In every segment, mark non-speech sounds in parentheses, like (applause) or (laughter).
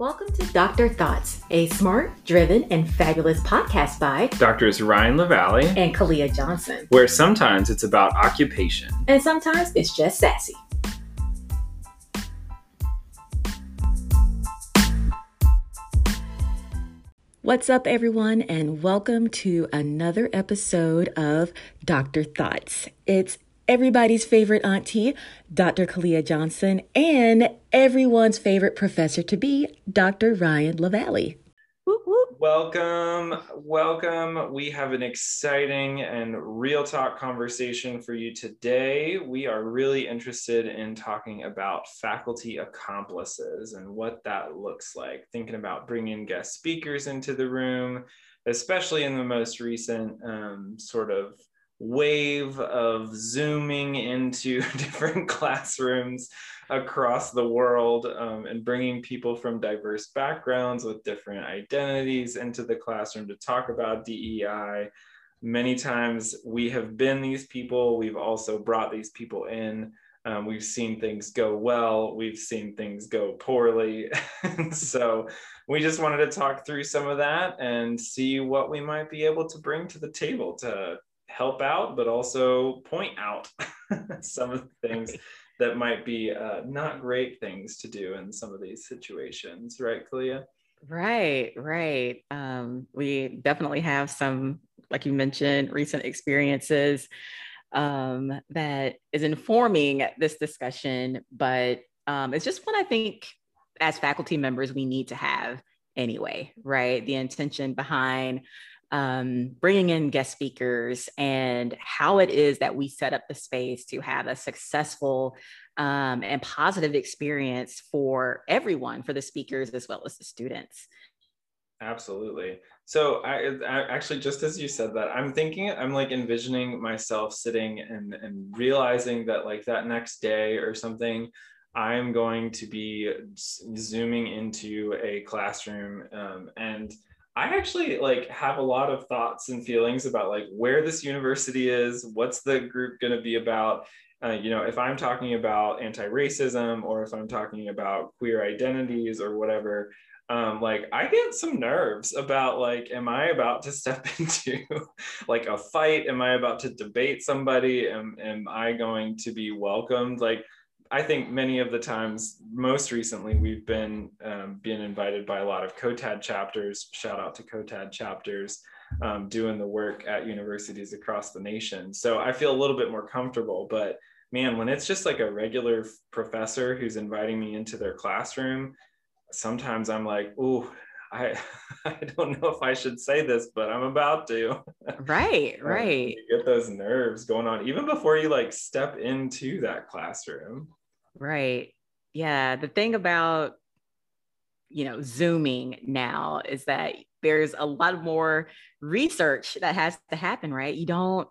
Welcome to Dr. Thoughts, a smart, driven, and fabulous podcast by Doctors Ryan Lavalley and Kalia Johnson, where sometimes it's about occupation and sometimes it's just sassy. What's up, everyone, and welcome to another episode of Dr. Thoughts. It's everybody's favorite auntie, Dr. Kalia Johnson, and everyone's favorite professor to be, Dr. Ryan Lavalley. Welcome, welcome. We have an exciting and real talk conversation for you today. We are really interested in talking about faculty accomplices and what that looks like, thinking about bringing guest speakers into the room, especially in the most recent um, sort of wave of zooming into (laughs) different classrooms across the world um, and bringing people from diverse backgrounds with different identities into the classroom to talk about DEI. Many times we have been these people, we've also brought these people in. Um, we've seen things go well, we've seen things go poorly. (laughs) so we just wanted to talk through some of that and see what we might be able to bring to the table to help out, but also point out (laughs) some of the things that might be uh, not great things to do in some of these situations, right, Kalia? Right, right. Um, we definitely have some, like you mentioned, recent experiences um, that is informing this discussion, but um, it's just what I think as faculty members we need to have anyway, right? The intention behind um, bringing in guest speakers and how it is that we set up the space to have a successful um, and positive experience for everyone, for the speakers as well as the students. Absolutely. So I, I, actually just as you said that, I'm thinking I'm like envisioning myself sitting and and realizing that like that next day or something, I'm going to be zooming into a classroom um, and I actually like have a lot of thoughts and feelings about like where this university is, what's the group going to be about. Uh, you know, if I'm talking about anti-racism or if I'm talking about queer identities or whatever, um, like I get some nerves about like, am I about to step (laughs) into like a fight? Am I about to debate somebody? Am, am I going to be welcomed? Like I think many of the times, most recently, we've been um, being invited by a lot of COTAD chapters. Shout out to COTAD chapters um, doing the work at universities across the nation. So I feel a little bit more comfortable. But man, when it's just like a regular professor who's inviting me into their classroom, sometimes I'm like, "Ooh, I (laughs) I don't know if I should say this, but I'm about to." (laughs) Right, right. get those nerves going on even before you like step into that classroom. Right. Yeah. The thing about, you know, Zooming now is that there's a lot more research that has to happen, right? You don't,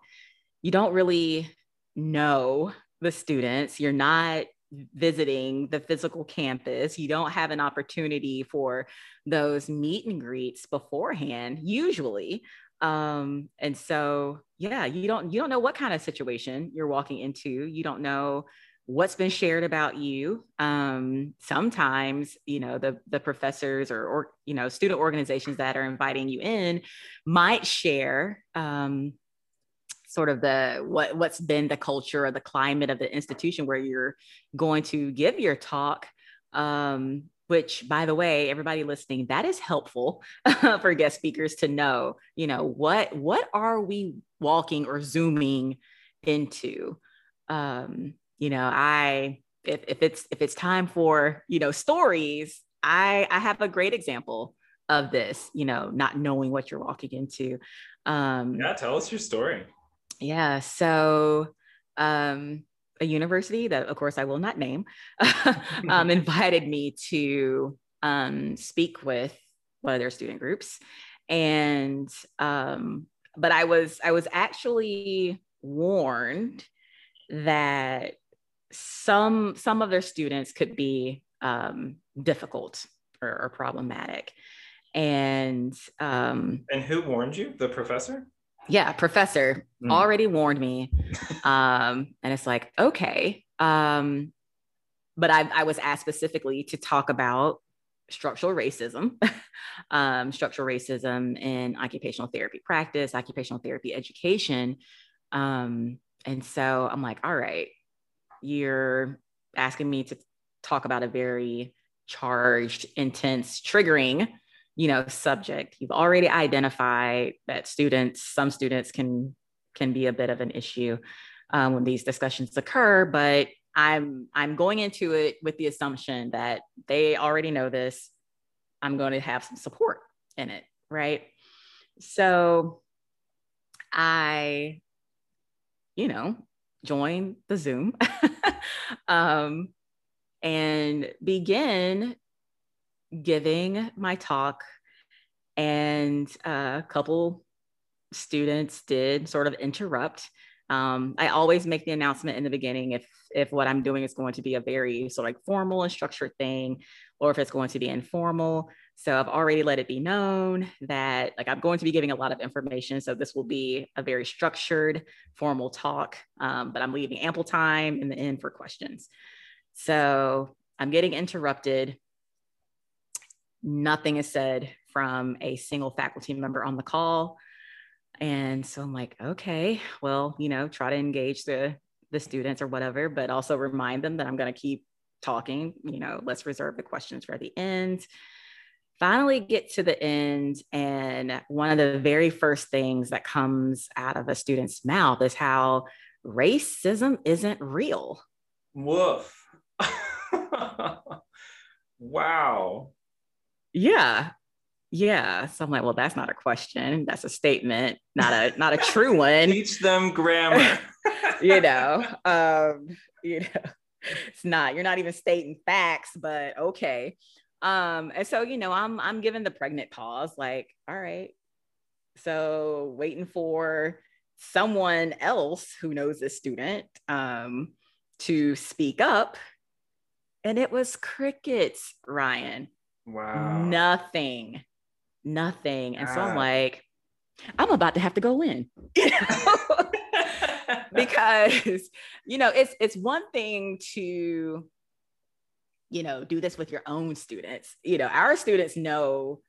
you don't really know the students. You're not visiting the physical campus. You don't have an opportunity for those meet and greets beforehand, usually. Um, and so yeah, you don't you don't know what kind of situation you're walking into. You don't know what's been shared about you. Um, sometimes you know the the professors or or you know student organizations that are inviting you in might share um, sort of the what what's been the culture or the climate of the institution where you're going to give your talk. Um, which by the way everybody listening that is helpful (laughs) for guest speakers to know you know what what are we walking or zooming into? Um, you know i if, if it's if it's time for you know stories i i have a great example of this you know not knowing what you're walking into. Um yeah tell us your story. Yeah so um a university that of course i will not name (laughs) um, (laughs) invited me to um, speak with one of their student groups. And um, but i was i was actually warned that some some of their students could be um, difficult or, or, problematic and um, and who warned you the professor yeah professor mm. already warned me (laughs) um, and it's like okay um, but I, I was asked specifically to talk about structural racism, (laughs) um, structural racism in occupational therapy practice, occupational therapy education. Um, and so I'm like, all right, you're asking me to talk about a very charged, intense, triggering, you know, subject. You've already identified that students, some students can can be a bit of an issue um, when these discussions occur, but I'm I'm going into it with the assumption that they already know this. I'm going to have some support in it, right? So I, you know, join the Zoom (laughs) (laughs) um, and begin giving my talk. And a couple students did sort of interrupt. Um, I always make the announcement in the beginning if if what I'm doing is going to be a very sort of like formal and structured thing, or if it's going to be informal. So I've already let it be known that like I'm going to be giving a lot of information. So this will be a very structured, formal talk, um, but I'm leaving ample time in the end for questions. So I'm getting interrupted. Nothing is said from a single faculty member on the call. And so I'm like, okay, well, you know, try to engage the the students or whatever, but also remind them that I'm going to keep talking. You know, let's reserve the questions for the end. Finally, get to the end. And one of the very first things that comes out of a student's mouth is how racism isn't real. Woof. (laughs) wow. Yeah. Yeah. So I'm like, well, that's not a question. That's a statement, not a not a true (laughs) one. Teach them grammar. (laughs) you know, um, you know, it's not, you're not even stating facts, but okay. Um, and so, you know, I'm I'm giving the pregnant pause, like, all right. So waiting for someone else who knows this student um to speak up. And it was crickets, Ryan. Wow. Nothing nothing. And so I'm like, I'm about to have to go in. (laughs) You know? (laughs) (laughs) because you know it's it's one thing to you know do this with your own students you know our students know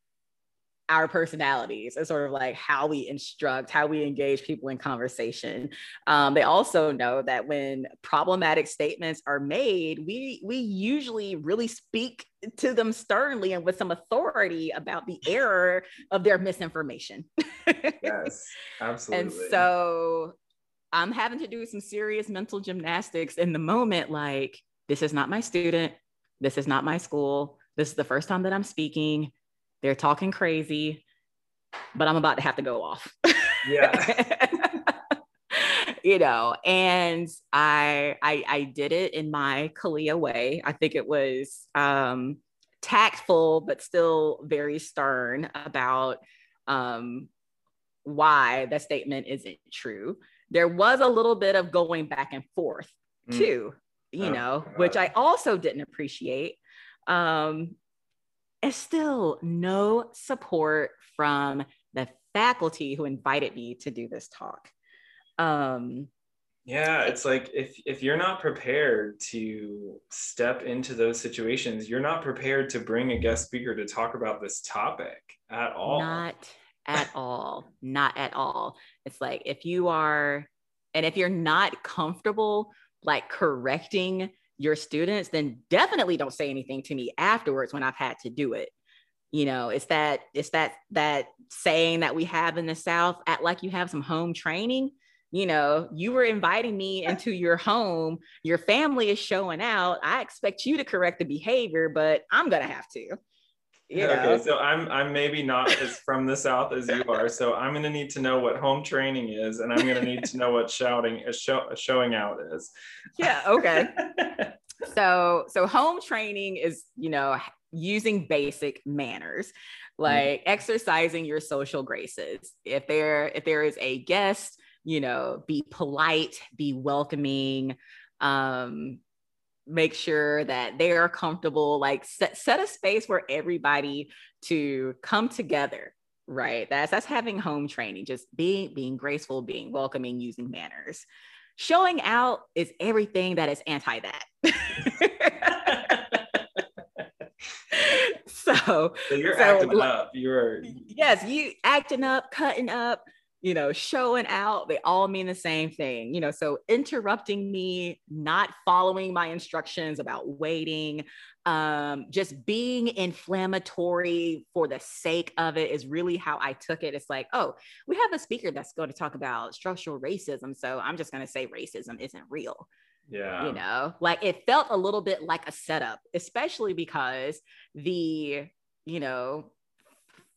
our personalities and sort of like how we instruct, how we engage people in conversation. Um, they also know that when problematic statements are made, we we usually really speak to them sternly and with some authority about the error of their misinformation. (laughs) yes, absolutely. And so I'm having to do some serious mental gymnastics in the moment, like, this is not my student, this is not my school, this is the first time that I'm speaking they're talking crazy, but I'm about to have to go off. Yeah. (laughs) you know, and I, I I did it in my Kalia way. I think it was um tactful but still very stern about um why the statement isn't true. There was a little bit of going back and forth mm. too, you oh, know, God. which I also didn't appreciate. Um, and still no support from the faculty who invited me to do this talk. Um, yeah, it's like if if you're not prepared to step into those situations, you're not prepared to bring a guest speaker to talk about this topic at all. Not at all. Not at all. It's like if you are and if you're not comfortable like correcting your students, then definitely don't say anything to me afterwards when I've had to do it. You know, it's that it's that that saying that we have in the South, act like you have some home training. You know, you were inviting me (laughs) into your home, your family is showing out. I expect you to correct the behavior, but I'm gonna have to. You know? Okay, so I'm I'm maybe not as from the south as you are, so I'm gonna need to know what home training is, and I'm gonna need to know what shouting is uh, show, showing out is. Yeah. Okay. (laughs) so so home training is you know using basic manners mm-hmm. like mm-hmm. exercising your social graces if there if there is a guest you know be polite be welcoming um make sure that they are comfortable like set, set a space for everybody to come together right? That's that's having home training just being being graceful being welcoming using manners. Showing out is everything that is anti that. (laughs) So, so you're so, acting up. You're yes, you acting up, cutting up, you know, showing out, they all mean the same thing, you know. So interrupting me, not following my instructions about waiting, um, just being inflammatory for the sake of it is really how I took it. It's like, oh, we have a speaker that's going to talk about structural racism. So I'm just going to say racism isn't real. Yeah. You know, like it felt a little bit like a setup, especially because the, you know,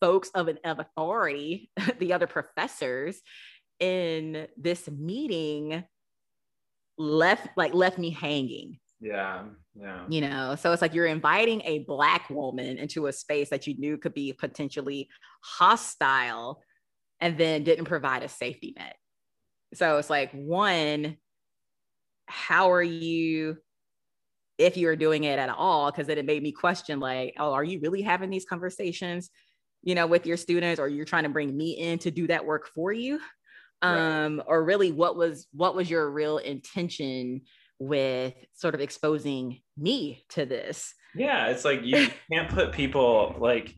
folks of an of authority, (laughs) the other professors in this meeting left like left me hanging. Yeah. Yeah. You know, so it's like you're inviting a black woman into a space that you knew could be potentially hostile and then didn't provide a safety net. So it's like one how are you if you're doing it at all because then it made me question like oh are you really having these conversations you know, with your students or you're trying to bring me in to do that work for you? Um, right. or really what was what was your real intention with sort of exposing me to this? Yeah, it's like you (laughs) can't put people like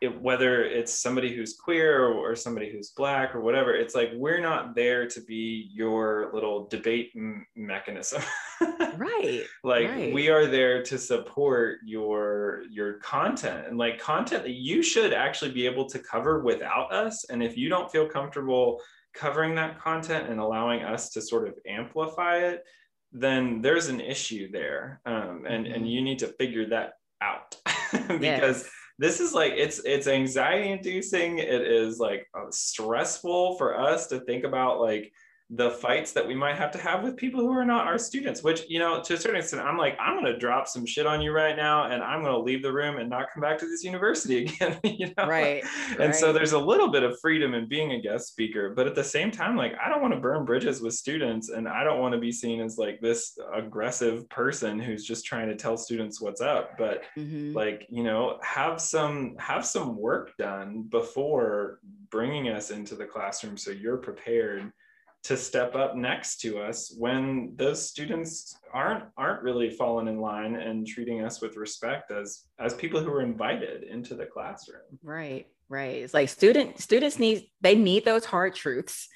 it, whether it's somebody who's queer or, or, somebody who's black or whatever, it's like we're not there to be your little debate m- mechanism. (laughs) right. Like right. we are there to support your your content and like content that you should actually be able to cover without us. And if you don't feel comfortable covering that content and allowing us to sort of amplify it, then there's an issue there, um, and mm-hmm. and you need to figure that out (laughs) because. Yes this is like it's it's anxiety inducing it is like uh, stressful for us to think about like the fights that we might have to have with people who are not our students which you know to a certain extent i'm like i'm going to drop some shit on you right now and i'm going to leave the room and not come back to this university (laughs) again (laughs) you know right and right. so there's a little bit of freedom in being a guest speaker but at the same time like i don't want to burn bridges with students and i don't want to be seen as like this aggressive person who's just trying to tell students what's up but mm-hmm. like you know have some have some work done before bringing us into the classroom so you're prepared to step up next to us when those students aren't aren't really falling in line and treating us with respect as as people who are invited into the classroom. Right right. It's like student students need they need those hard truths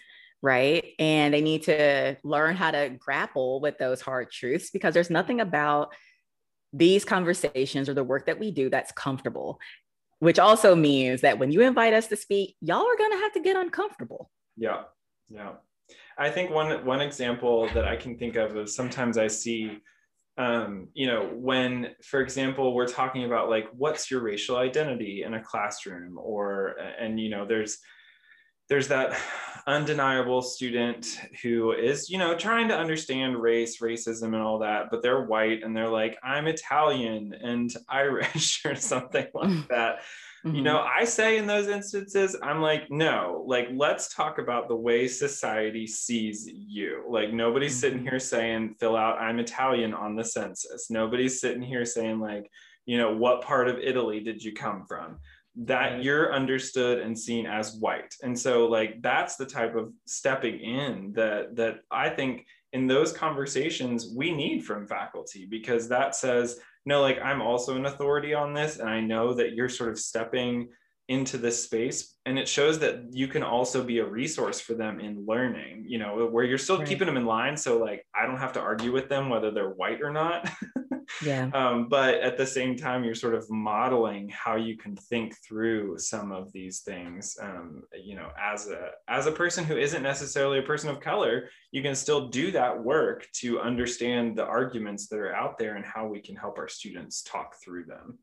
right? And they need to learn how to grapple with those hard truths because there's nothing about these conversations or the work that we do that's comfortable which also means that when you invite us to speak y'all are going to have to get uncomfortable. Yeah yeah I think one one example that I can think of is sometimes I see um, you know, when, for example, we're talking about like, what's your racial identity in a classroom, or and you know, there's there's that undeniable student who is, you know, trying to understand race, racism, and all that, but they're white and they're like, I'm Italian and (laughs) Irish or something like that. Mm-hmm. You know, I say in those instances, I'm like, no, like, let's talk about the way society sees you. Like, nobody's mm-hmm. sitting here saying, fill out, I'm Italian on the census. Nobody's sitting here saying, like, you know, what part of Italy did you come from? That you're understood and seen as white. And so, like, that's the type of stepping in that that I think in those conversations we need from faculty because that says no, like I'm also an authority on this, and I know that you're sort of stepping into this space and it shows that you can also be a resource for them in learning you know where you're still right. keeping them in line so like i don't have to argue with them whether they're white or not (laughs) yeah um, but at the same time you're sort of modeling how you can think through some of these things um, you know as a as a person who isn't necessarily a person of color you can still do that work to understand the arguments that are out there and how we can help our students talk through them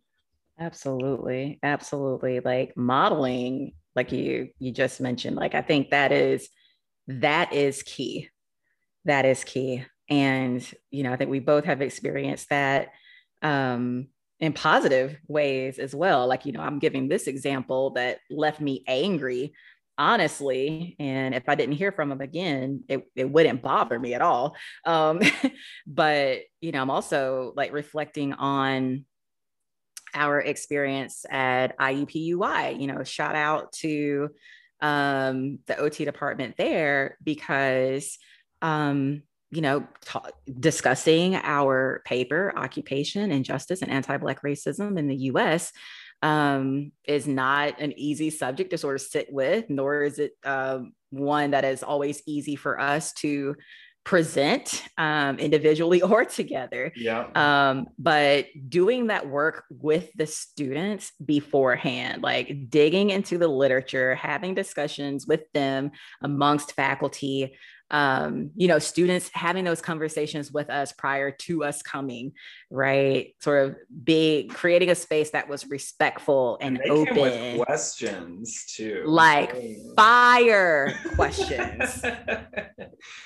Absolutely. Absolutely. Like modeling, like you you just mentioned, like I think that is that is key. That is key. And you know, I think we both have experienced that um in positive ways as well. Like, you know, I'm giving this example that left me angry, honestly. And if I didn't hear from him again, it, it wouldn't bother me at all. Um, (laughs) but, you know, I'm also like reflecting on our experience at IUPUI. You know, shout out to um, the OT department there because, um, you know, ta- discussing our paper, Occupation, Injustice, and Anti Black Racism in the US. um, is not an easy subject to sort of sit with, nor is it um, one that is always easy for us to present um, individually (laughs) or together. Yeah. Um, but doing that work with the students beforehand, like digging into the literature, having discussions with them amongst faculty, um, you know, students having those conversations with us prior to us coming, right? Sort of be creating a space that was respectful and, and open. questions too. Like oh. fire (laughs) questions.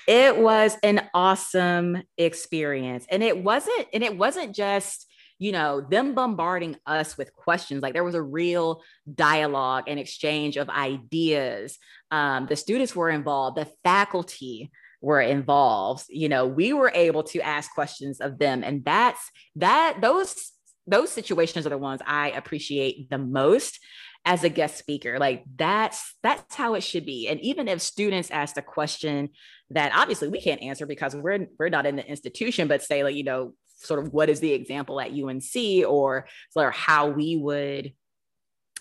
it was an awesome experience. And it wasn't, and it wasn't just you know, them bombarding us with questions. Like there was a real dialogue and exchange of ideas. Um, the students were involved, the faculty were involved. You know, we were able to ask questions of them. And that's that, those, those situations are the ones I appreciate the most as a guest speaker like that's that's how it should be and even if students ask a question that obviously we can't answer because we're we're not in the institution but say like you know sort of what is the example at UNC or sort of how we would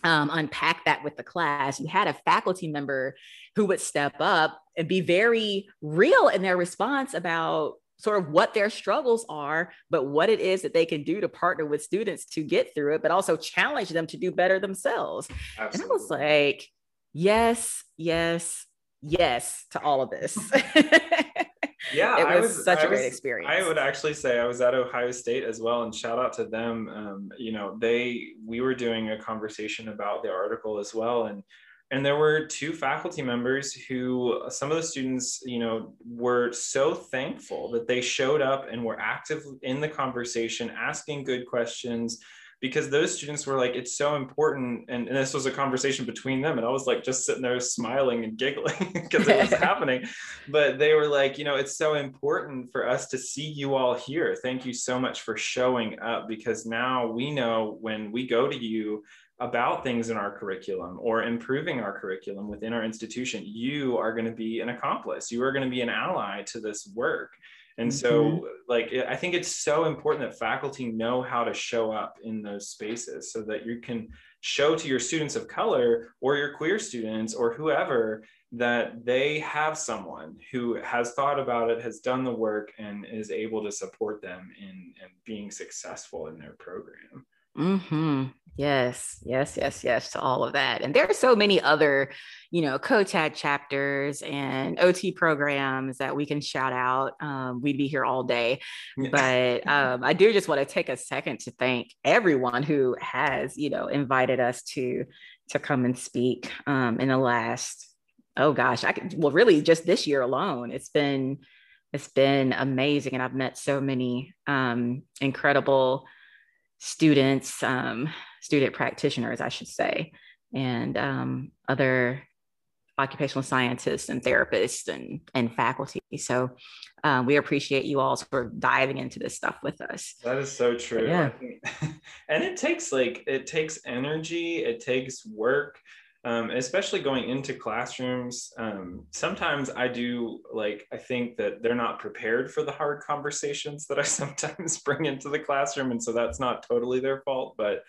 um, unpack that with the class. You had a faculty member who would step up and be very real in their response about sort of what their struggles are, but what it is that they can do to partner with students to get through it, but also challenge them to do better themselves. Absolutely. And I was like, yes, yes, yes to all of this. (laughs) yeah it was, was such I a was, great experience. i would actually say i was at ohio state as well and shout out to them. Um, you know they we were doing a conversation about the article as well and and there were two faculty members who some of the students you know were so thankful that they showed up and were active in the conversation asking good questions because those students were like, it's so important. And, and, this was a conversation between them. And I was like, just sitting there smiling and giggling (laughs) because it was (laughs) happening. But they were like, you know, it's so important for us to see you all here. Thank you so much for showing up because now we know when we go to you about things in our curriculum or improving our curriculum within our institution, you are going to be an accomplice. You are going to be an ally to this work. And mm-hmm. so, like, I think it's so important that faculty know how to show up in those spaces so that you can show to your students of color or your queer students or whoever that they have someone who has thought about it, has done the work, and is able to support them in, in being successful in their program. Mm-hmm. Yes, yes, yes, yes to all of that. And there are so many other, you know, COTAD chapters and OT programs that we can shout out. Um, we'd be here all day. But (laughs) um, I do just want to take a second to thank everyone who has, you know, invited us to to come and speak um, in the last, oh gosh, I could, well, really just this year alone. It's been it's been amazing. And I've met so many um, incredible students, um, student practitioners, I should say, and um, other occupational scientists and therapists and, and faculty. So um, we appreciate you all sort of diving into this stuff with us. That is so true. Yeah. (laughs) and it takes like, it takes energy, it takes work um, especially going into classrooms. Um, sometimes I do like, I think that they're not prepared for the hard conversations that I (laughs) sometimes bring into the classroom. And so that's not totally their fault. But,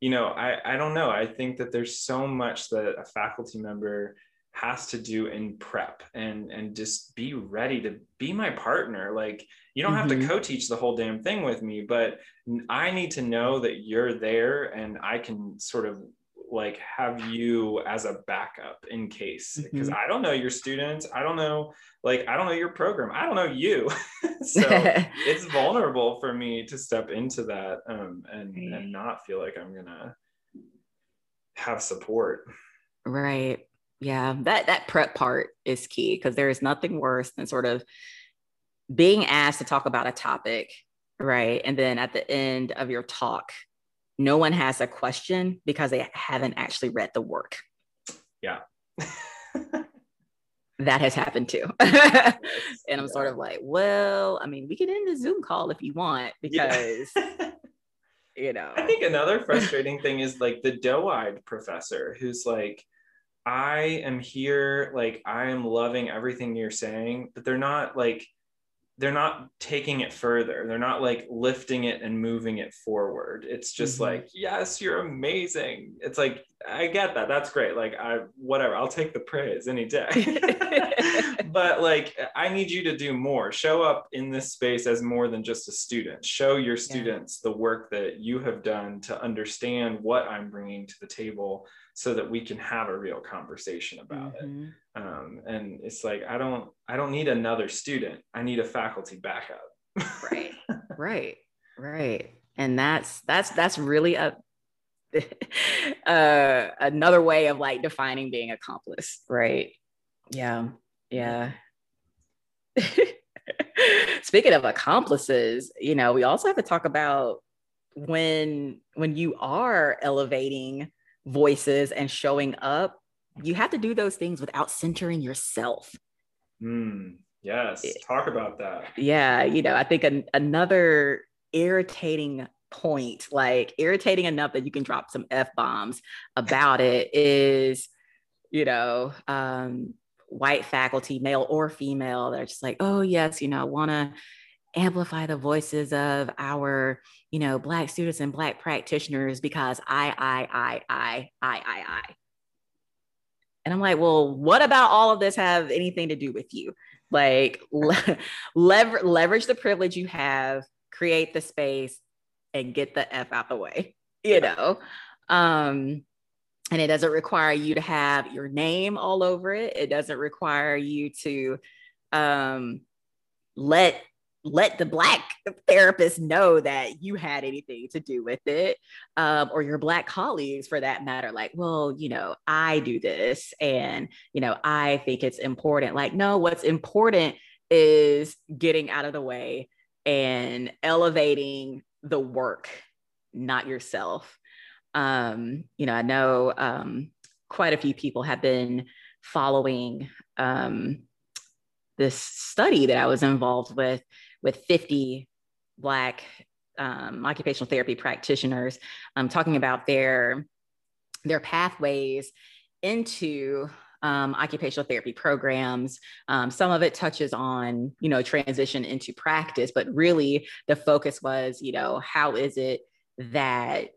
you know, I, I don't know. I think that there's so much that a faculty member has to do in prep and and just be ready to be my partner like you don't have mm-hmm. to co-teach the whole damn thing with me but i need to know that you're there and i can sort of like have you as a backup in case because mm-hmm. I don't know your students. I don't know like I don't know your program. I don't know you. (laughs) so (laughs) it's vulnerable for me to step into that um, and right. and not feel like I'm gonna have support. Right. Yeah. That that prep part is key because there is nothing worse than sort of being asked to talk about a topic, right? And then at the end of your talk, no one has a question because they haven't actually read the work. Yeah. (laughs) that has happened too. (laughs) and I'm yeah. sort of like, well, I mean, we can end the Zoom call if you want because, yeah. (laughs) you know. I think another frustrating thing is like the doe eyed professor who's like, I am here, like, I am loving everything you're saying, but they're not like, they're not taking it further. They're not like lifting it and moving it forward. It's just mm-hmm. like yes you're amazing. It's like i get that. That's great. Like i whatever. I'll take the praise any day. (laughs) But like i need you to do more. Show up in this space as more than just a student. Show your students yeah. the work that you have done to understand what i'm bringing to the table so that we can have a real conversation about mm-hmm. it um, and it's like i don't i don't need another student. I need a faculty backup. Right. (laughs) Right. Right. And that's that's that's really a (laughs) uh, another way of like defining being accomplice right? Yeah. Yeah. (laughs) Speaking of accomplices you know we also have to talk about when when you are elevating voices and showing up, you have to do those things without centering yourself. Mm, yes, talk about that. Yeah, you know, I think an, another irritating point, like irritating enough that you can drop some f bombs about it, is you know, um, white faculty, male or female, they're just like, oh yes, you know, I want to amplify the voices of our you know black students and black practitioners because i i i i i i i. And i'm like well what about all of this have anything to do with you? Like (laughs) le- lever- leverage the privilege you have create the space and get the f out the way you know? Um and it doesn't require you to have your name all over it. It doesn't require you to um let let the black therapist know that you had anything to do with it um, or your black colleagues for that matter like well you know i do this and you know i think it's important. Like no what's important is getting out of the way and elevating the work not yourself. Um, you know i know um, quite a few people have been following um, this study that i was involved with with 50 Black um, occupational therapy practitioners um, talking about their, their pathways into um, occupational therapy programs. Um, some of it touches on, you know, transition into practice, but really the focus was, you know, how is it that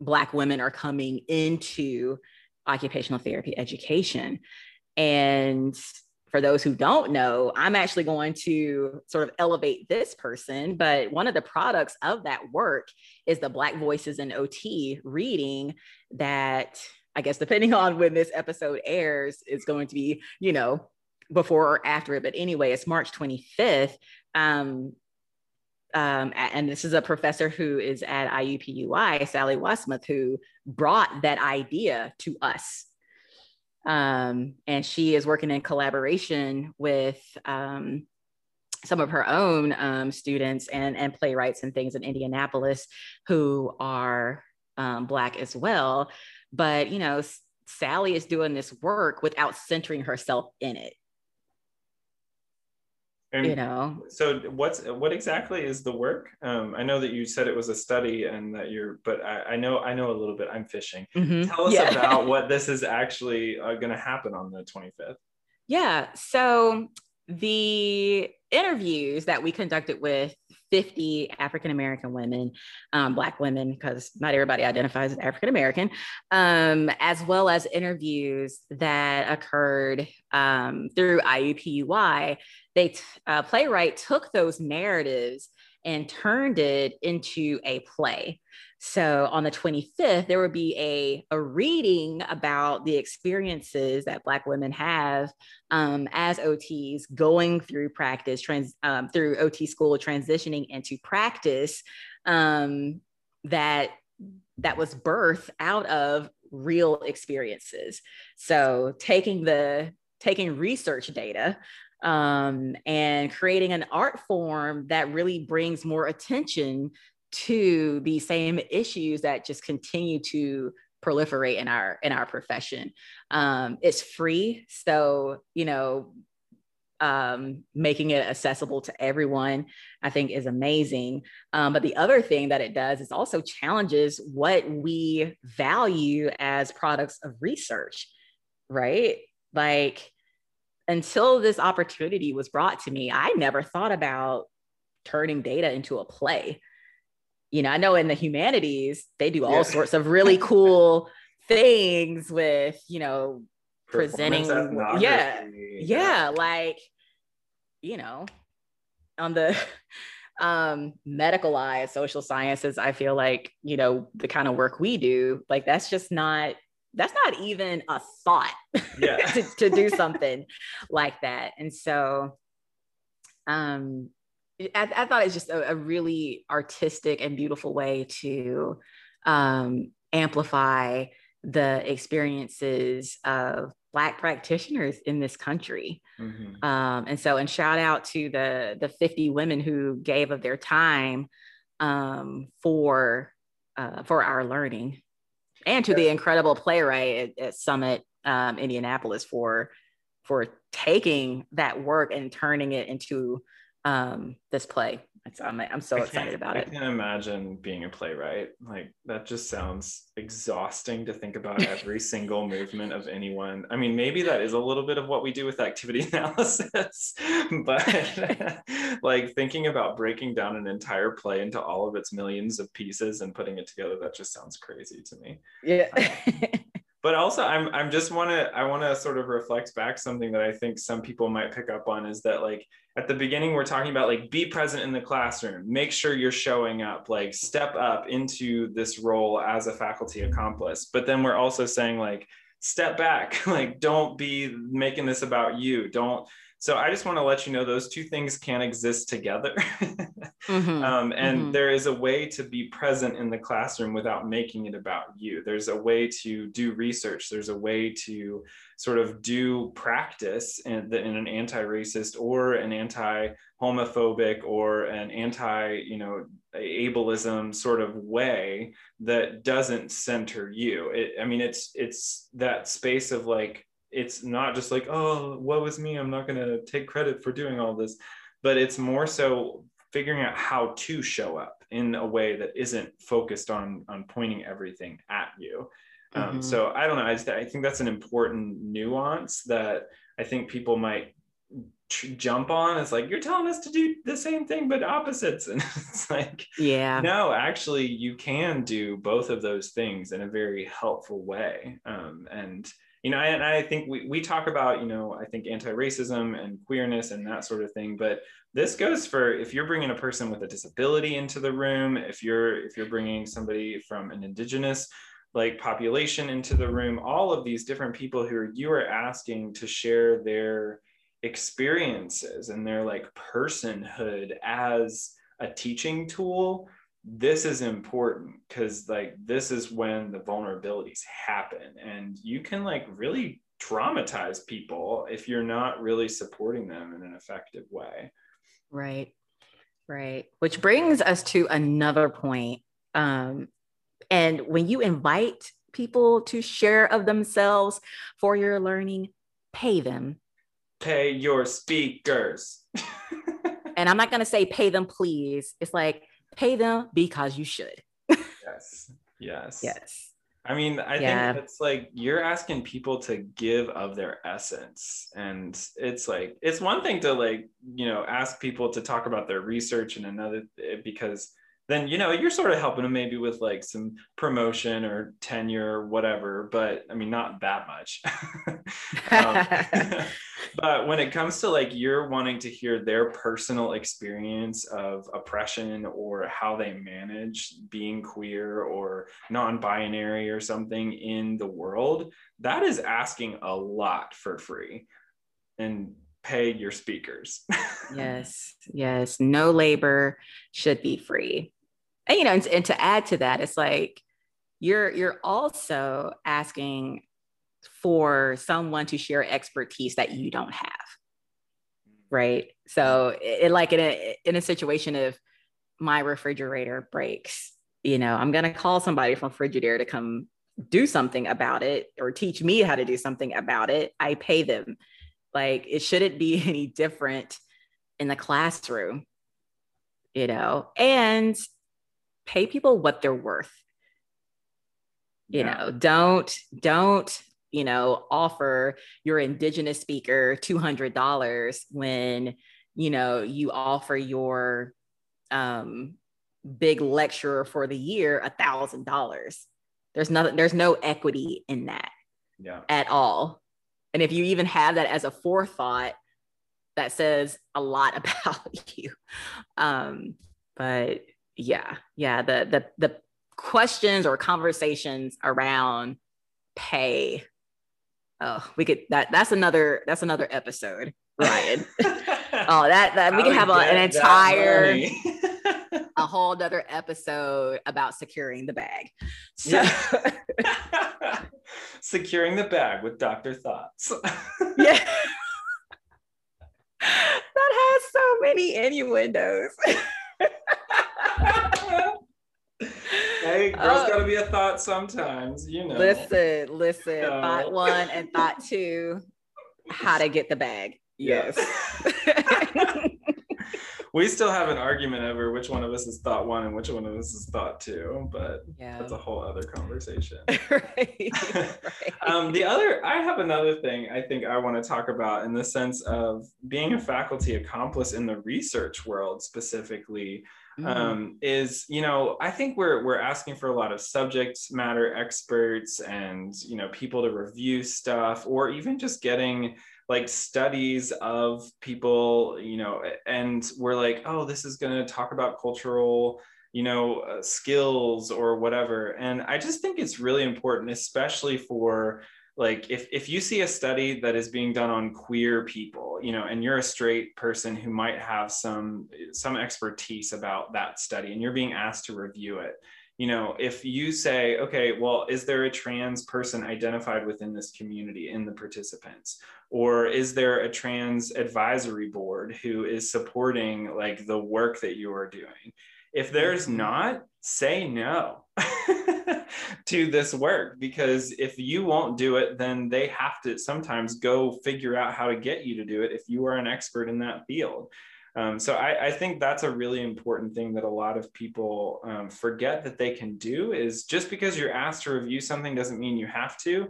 Black women are coming into occupational therapy education? And for those who don't know, I'm actually going to sort of elevate this person. But one of the products of that work is the Black Voices in OT reading that I guess, depending (laughs) on when this episode airs, is going to be, you know, before or after it. But anyway, it's March 25th. Um, um, and this is a professor who is at IUPUI, Sally Wasmuth, who brought that idea to us um, and she is working in collaboration with um, some of her own um, students and, and playwrights and things in Indianapolis who are um, Black as well. But, you know, Sally is doing this work without centering herself in it. And you know? so what's what exactly is the work? Um, i know that you said it was a study and that you're but i, I know i know a little bit. I'm fishing. Mm-hmm. tell us yeah. about (laughs) what this is actually uh, going to happen on the 25th yeah so the interviews that we conducted with 50 African American women, um, Black women, because not everybody identifies as African American, um, as well as interviews that occurred um, through IUPUI. They t- uh, playwright took those narratives and turned it into a play. So on the 25th, there will be a, a reading about the experiences that Black women have um, as OTs going through practice, trans, um, through OT school, transitioning into practice um, that that was birthed out of real experiences. So taking the taking research data um, and creating an art form that really brings more attention to the same issues that just continue to proliferate in our in our profession. Um, it's free, so you know, um, making it accessible to everyone, I think, is amazing. Um, but the other thing that it does is also challenges what we value as products of research, right? Like until this opportunity was brought to me, I never thought about turning data into a play. You know, I know in the humanities, they do all yeah. sorts of really (laughs) cool things with, you know, presenting. Yeah, yeah. Like, you know, on the (laughs) um medicalized social sciences, I feel like, you know, the kind of work we do, like that's just not that's not even a thought (laughs) yeah. to, to do something like that. And so um I, I thought it's just a, a, really artistic and beautiful way to um, amplify the experiences of Black practitioners in this country. Mm-hmm. Um, and so, and shout out to the the 50 women who gave of their time um, for uh, for our learning, and to the incredible playwright at, at Summit um, Indianapolis for for taking that work and turning it into um, this play. I'm, I'm so excited about it. I can imagine being a playwright. Like that just sounds exhausting to think about every (laughs) single movement of anyone. I mean, maybe that is a little bit of what we do with activity (laughs) analysis, but (laughs) like thinking about breaking down an entire play into all of its millions of pieces and putting it together, that just sounds crazy to me. Yeah. But also i'm i'm just want to i want to sort of reflect back something that i think some people might pick up on is that like at the beginning we're talking about like be present in the classroom. Make sure you're showing up like step up into this role as a faculty accomplice. But then we're also saying like step back. (laughs) Like don't be making this about you. Don't so I just want to let you know those two things can't exist together. (laughs) mm-hmm. um, and mm-hmm. there is a way to be present in the classroom without making it about you. There's a way to do research. There's a way to sort of do practice in, the, in an anti-racist or an anti-homophobic or an anti, you know, ableism sort of way that doesn't center you. It, I mean, it's it's that space of like it's not just like oh what was me i'm not going to take credit for doing all this but it's more so figuring out how to show up in a way that isn't focused on on pointing everything at you. Um, mm-hmm. so i don't know I, just, I think that's an important nuance that i think people might jump on. It's like you're telling us to do the same thing but opposites. (laughs) And it's like yeah. no actually you can do both of those things in a very helpful way. Um, and you know, and I think we, we talk about, you know, I think anti-racism and queerness and that sort of thing, but this goes for if you're bringing a person with a disability into the room, if you're if you're bringing somebody from an indigenous like population into the room, all of these different people who you are asking to share their experiences and their like personhood as a teaching tool this is important because like this is when the vulnerabilities happen. And you can like really traumatize people if you're not really supporting them in an effective way. Right. Right. Which brings us to another point um and when you invite people to share of themselves for your learning pay them. Pay your speakers. (laughs) And i'm not going to say pay them please. It's like pay them because you should. yes. Yes. Yes. I mean, I yeah. think it's like you're asking people to give of their essence. And it's like, it's one thing to like, you know, ask people to talk about their research and another eh, because then you know you're sort of helping them maybe with like some promotion or tenure or whatever but i mean not that much. (laughs) Um, (laughs) (laughs) but when it comes to like you're wanting to hear their personal experience of oppression or how they manage being queer or non-binary or something in the world that is asking a lot for free and pay your speakers. Yes yes. No labor should be free and you know and, and to add to that it's like you're you're also asking for someone to share expertise that you don't have right? So it, like in a in a situation if my refrigerator breaks you know i'm going to call somebody from frigidaire to come do something about it or teach me how to do something about it. I pay them. Like it shouldn't be (laughs) any different in the classroom you know? And pay people what they're worth you yeah. know don't don't you know, offer your indigenous speaker $200 when, you know, you offer your um, big lecturer for the year a thousand dollars. There's nothing, there's no equity in that yeah. at all. And if you even have that as a forethought, that says a lot (laughs) about you. Um, but yeah, yeah, the the the questions or conversations around pay. Oh, we could that that's another that's another episode, Ryan. (laughs) oh, that that we could have a, an entire (laughs) a whole other episode about securing the bag. So (laughs) securing the bag with Dr. Thoughts. yeah. that has so many innuendos. (laughs) hey, girls uh, gotta be a thought sometimes, you know. Listen, listen. No. Thought one and thought two, how to get the bag. Yes. (laughs) (laughs) we still have an argument over which one of us is thought one and which one of us is thought two, but yeah. that's a whole other conversation. (laughs) right. (laughs) right. um, the other, I have another thing I think I want to talk about in the sense of being a faculty accomplice in the research world specifically. Mm. Um, is you know I think we're we're asking for a lot of subject matter experts and you know people to review stuff or even just getting like studies of people, you know, and we're like, oh, this is going to talk about cultural, you know, uh, skills or whatever. And I just think it's really important, especially for like if, if you see a study that is being done on queer people you know and you're a straight person who might have some some expertise about that study and you're being asked to review it you know if you say okay well is there a trans person identified within this community in the participants? Or is there a trans advisory board who is supporting like the work that you are doing? If there's mm-hmm. not say no (laughs) to this work because if you won't do it then they have to sometimes go figure out how to get you to do it if you are an expert in that field um, so I, I, think that's a really important thing that a lot of people um, forget that they can do is just because you're asked to review something doesn't mean you have to.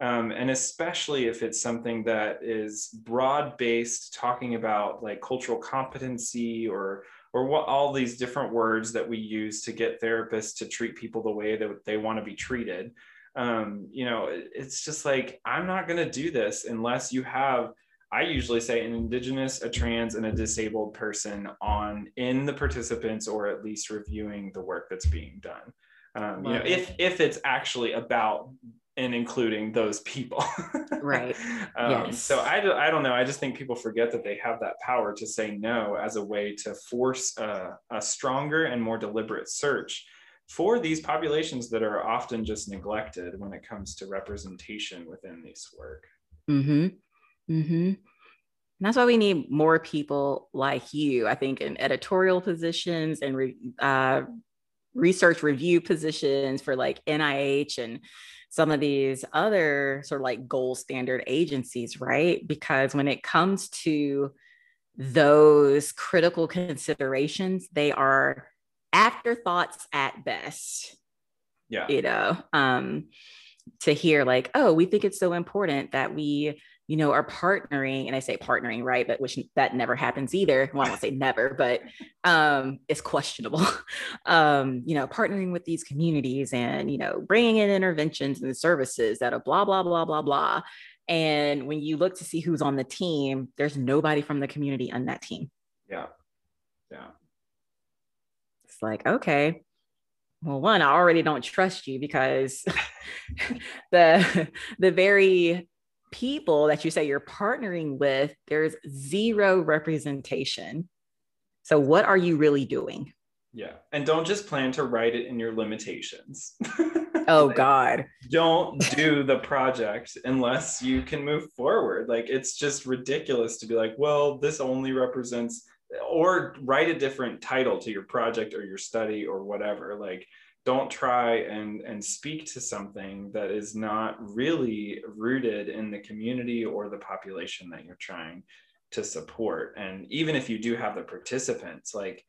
Um, and especially if it's something that is broad based, talking about like cultural competency or or what all these different words that we use to get therapists to treat people the way that they want to be treated. Um, you know, it's just like I'm not going to do this unless you have I usually say an indigenous, a trans, and a disabled person on in the participants or at least reviewing the work that's being done. Um, you know, if if it's actually about and including those people. (laughs) right. um, yes. So I, I don't know. I just think people forget that they have that power to say no as a way to force a, a stronger and more deliberate search for these populations that are often just neglected when it comes to representation within this work. Mm-hmm. Mm-hmm. that's why we need more people like you, I think, in editorial positions and re, uh, research review positions for like NIH and some of these other sort of like gold standard agencies, right? Because when it comes to those critical considerations, they are afterthoughts at best. Yeah. You know, um, to hear like, oh, we think it's so important that we you know, are partnering, and I say partnering, right? But which that never happens either. Well, I won't say never, but um, it's questionable. (laughs) um, you know, partnering with these communities and, you know, bringing in interventions and services that are blah, blah, blah, blah, blah. And when you look to see who's on the team, there's nobody from the community on that team. Yeah. Yeah. It's like, okay, well one i already don't trust you because (laughs) the the very people that you say you're partnering with, there's zero representation. So, what are you really doing? Yeah. And don't just plan to write it in your limitations. (laughs) oh, like, God. Don't (laughs) do the project unless you can move forward. Like, it's just ridiculous to be like, well, this only represents, or write a different title to your project or your study or whatever. Like, don't try and and speak to something that is not really rooted in the community or the population that you're trying to support. And even if you do have the participants like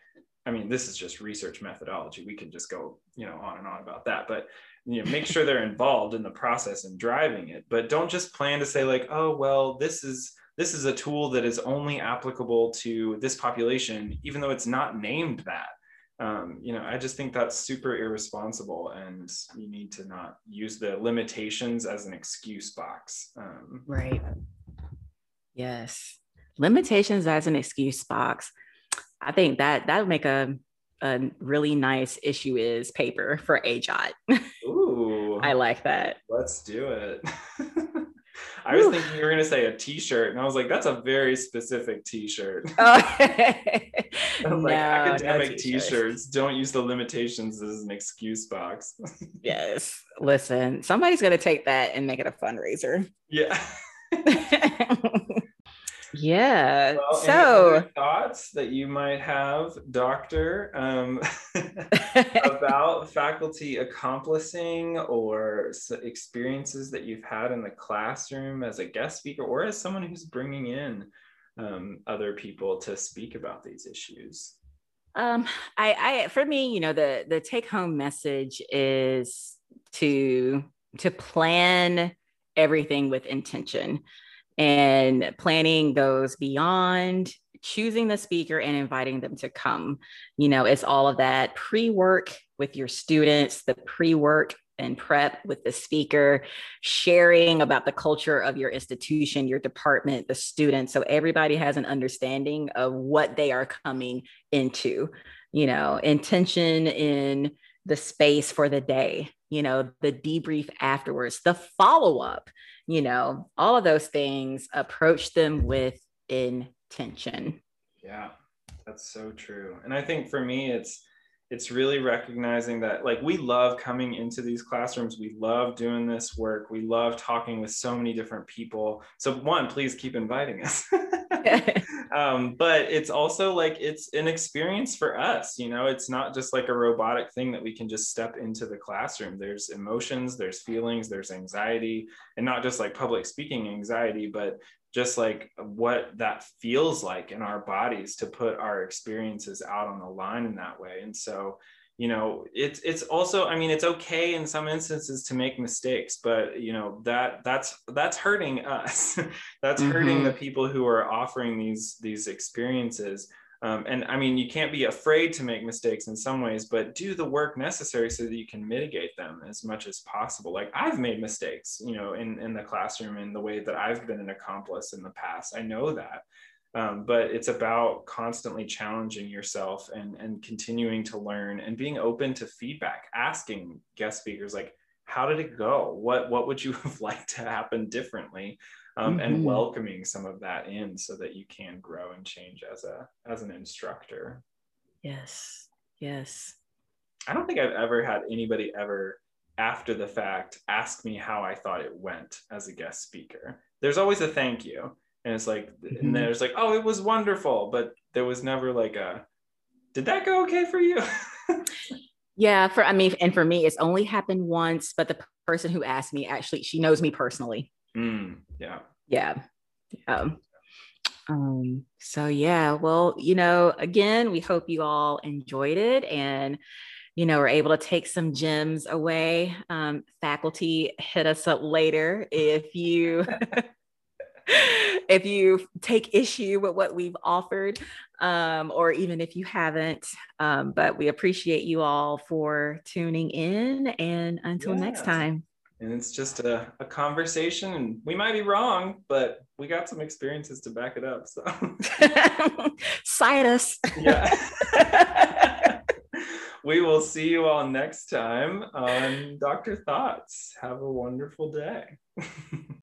i mean this is just research methodology. We can just go you know on and on about that but you know make sure they're involved in the process and driving it. But don't just plan to say like oh well this is this is a tool that is only applicable to this population even though it's not named that um, you know i just think that's super irresponsible and you need to not use the limitations as an excuse box um, right yes limitations as an excuse box i think that that would make a a really nice issue is paper for AJOT. (laughs) Ooh. I like that. Let's do it. (laughs) I was thinking you were going to say a t-shirt and I was like, that's a very specific t-shirt. (laughs) Oh. (laughs) like no, academic no t-shirts don't use the limitations as an excuse box. (laughs) yes. Listen, somebody's going to take that and make it a fundraiser. Yeah. Yeah. Well, so thoughts that you might have, Doctor, um, (laughs) (laughs) about faculty accomplishing or experiences that you've had in the classroom as a guest speaker or as someone who's bringing in um, other people to speak about these issues. Um, I, I, for me, you know, the the take home message is to to plan everything with intention and planning goes beyond choosing the speaker and inviting them to come. You know, it's all of that pre work with your students, the pre work and prep with the speaker, sharing about the culture of your institution, your department, the students. So everybody has an understanding of what they are coming into, you know, intention in the space for the day, you know, the debrief afterwards, the follow up you know, all of those things, approach them with intention. Yeah, that's so true. And I think for me, it's, it's really recognizing that like we love coming into these classrooms. We love doing this work. We love talking with so many different people. So one please keep inviting us. (laughs) (laughs) Um, but it's also like it's an experience for us you know? It's not just like a robotic thing that we can just step into the classroom. There's emotions there's feelings there's anxiety and not just like public speaking anxiety but just like what that feels like in our bodies to put our experiences out on the line in that way. And so you know it's it's also i mean it's okay in some instances to make mistakes but you know that that's that's hurting us. (laughs) That's mm-hmm. hurting the people who are offering these these experiences um, and I mean, you can't be afraid to make mistakes in some ways, but do the work necessary so that you can mitigate them as much as possible. Like I've made mistakes, you know, in, in the classroom in the way that I've been an accomplice in the past. I know that. Um, but it's about constantly challenging yourself and, and continuing to learn and being open to feedback, asking guest speakers like, how did it go? What, what would you (laughs) have liked to happen differently? Um, mm-hmm. and welcoming some of that in so that you can grow and change as a as an instructor. Yes yes. I don't think i've ever had anybody ever after the fact ask me how i thought it went as a guest speaker. There's always a thank you and it's like mm-hmm. and there's like oh it was wonderful but there was never like a did that go okay for you? (laughs) Yeah for i mean and for me it's only happened once but the person who asked me actually she knows me personally Mm, yeah. Yeah. Yeah. Um, so yeah, well, you know, again, we hope you all enjoyed it and you know, we're able to take some gems away. Um, faculty hit us up later if you (laughs) if you take issue with what we've offered, um, or even if you haven't. Um, but we appreciate you all for tuning in. And until next time and it's just a, a conversation and we might be wrong but we got some experiences to back it up so. (laughs) Cite us. Yeah. (laughs) We will see you all next time on dr thoughts. Have a wonderful day (laughs)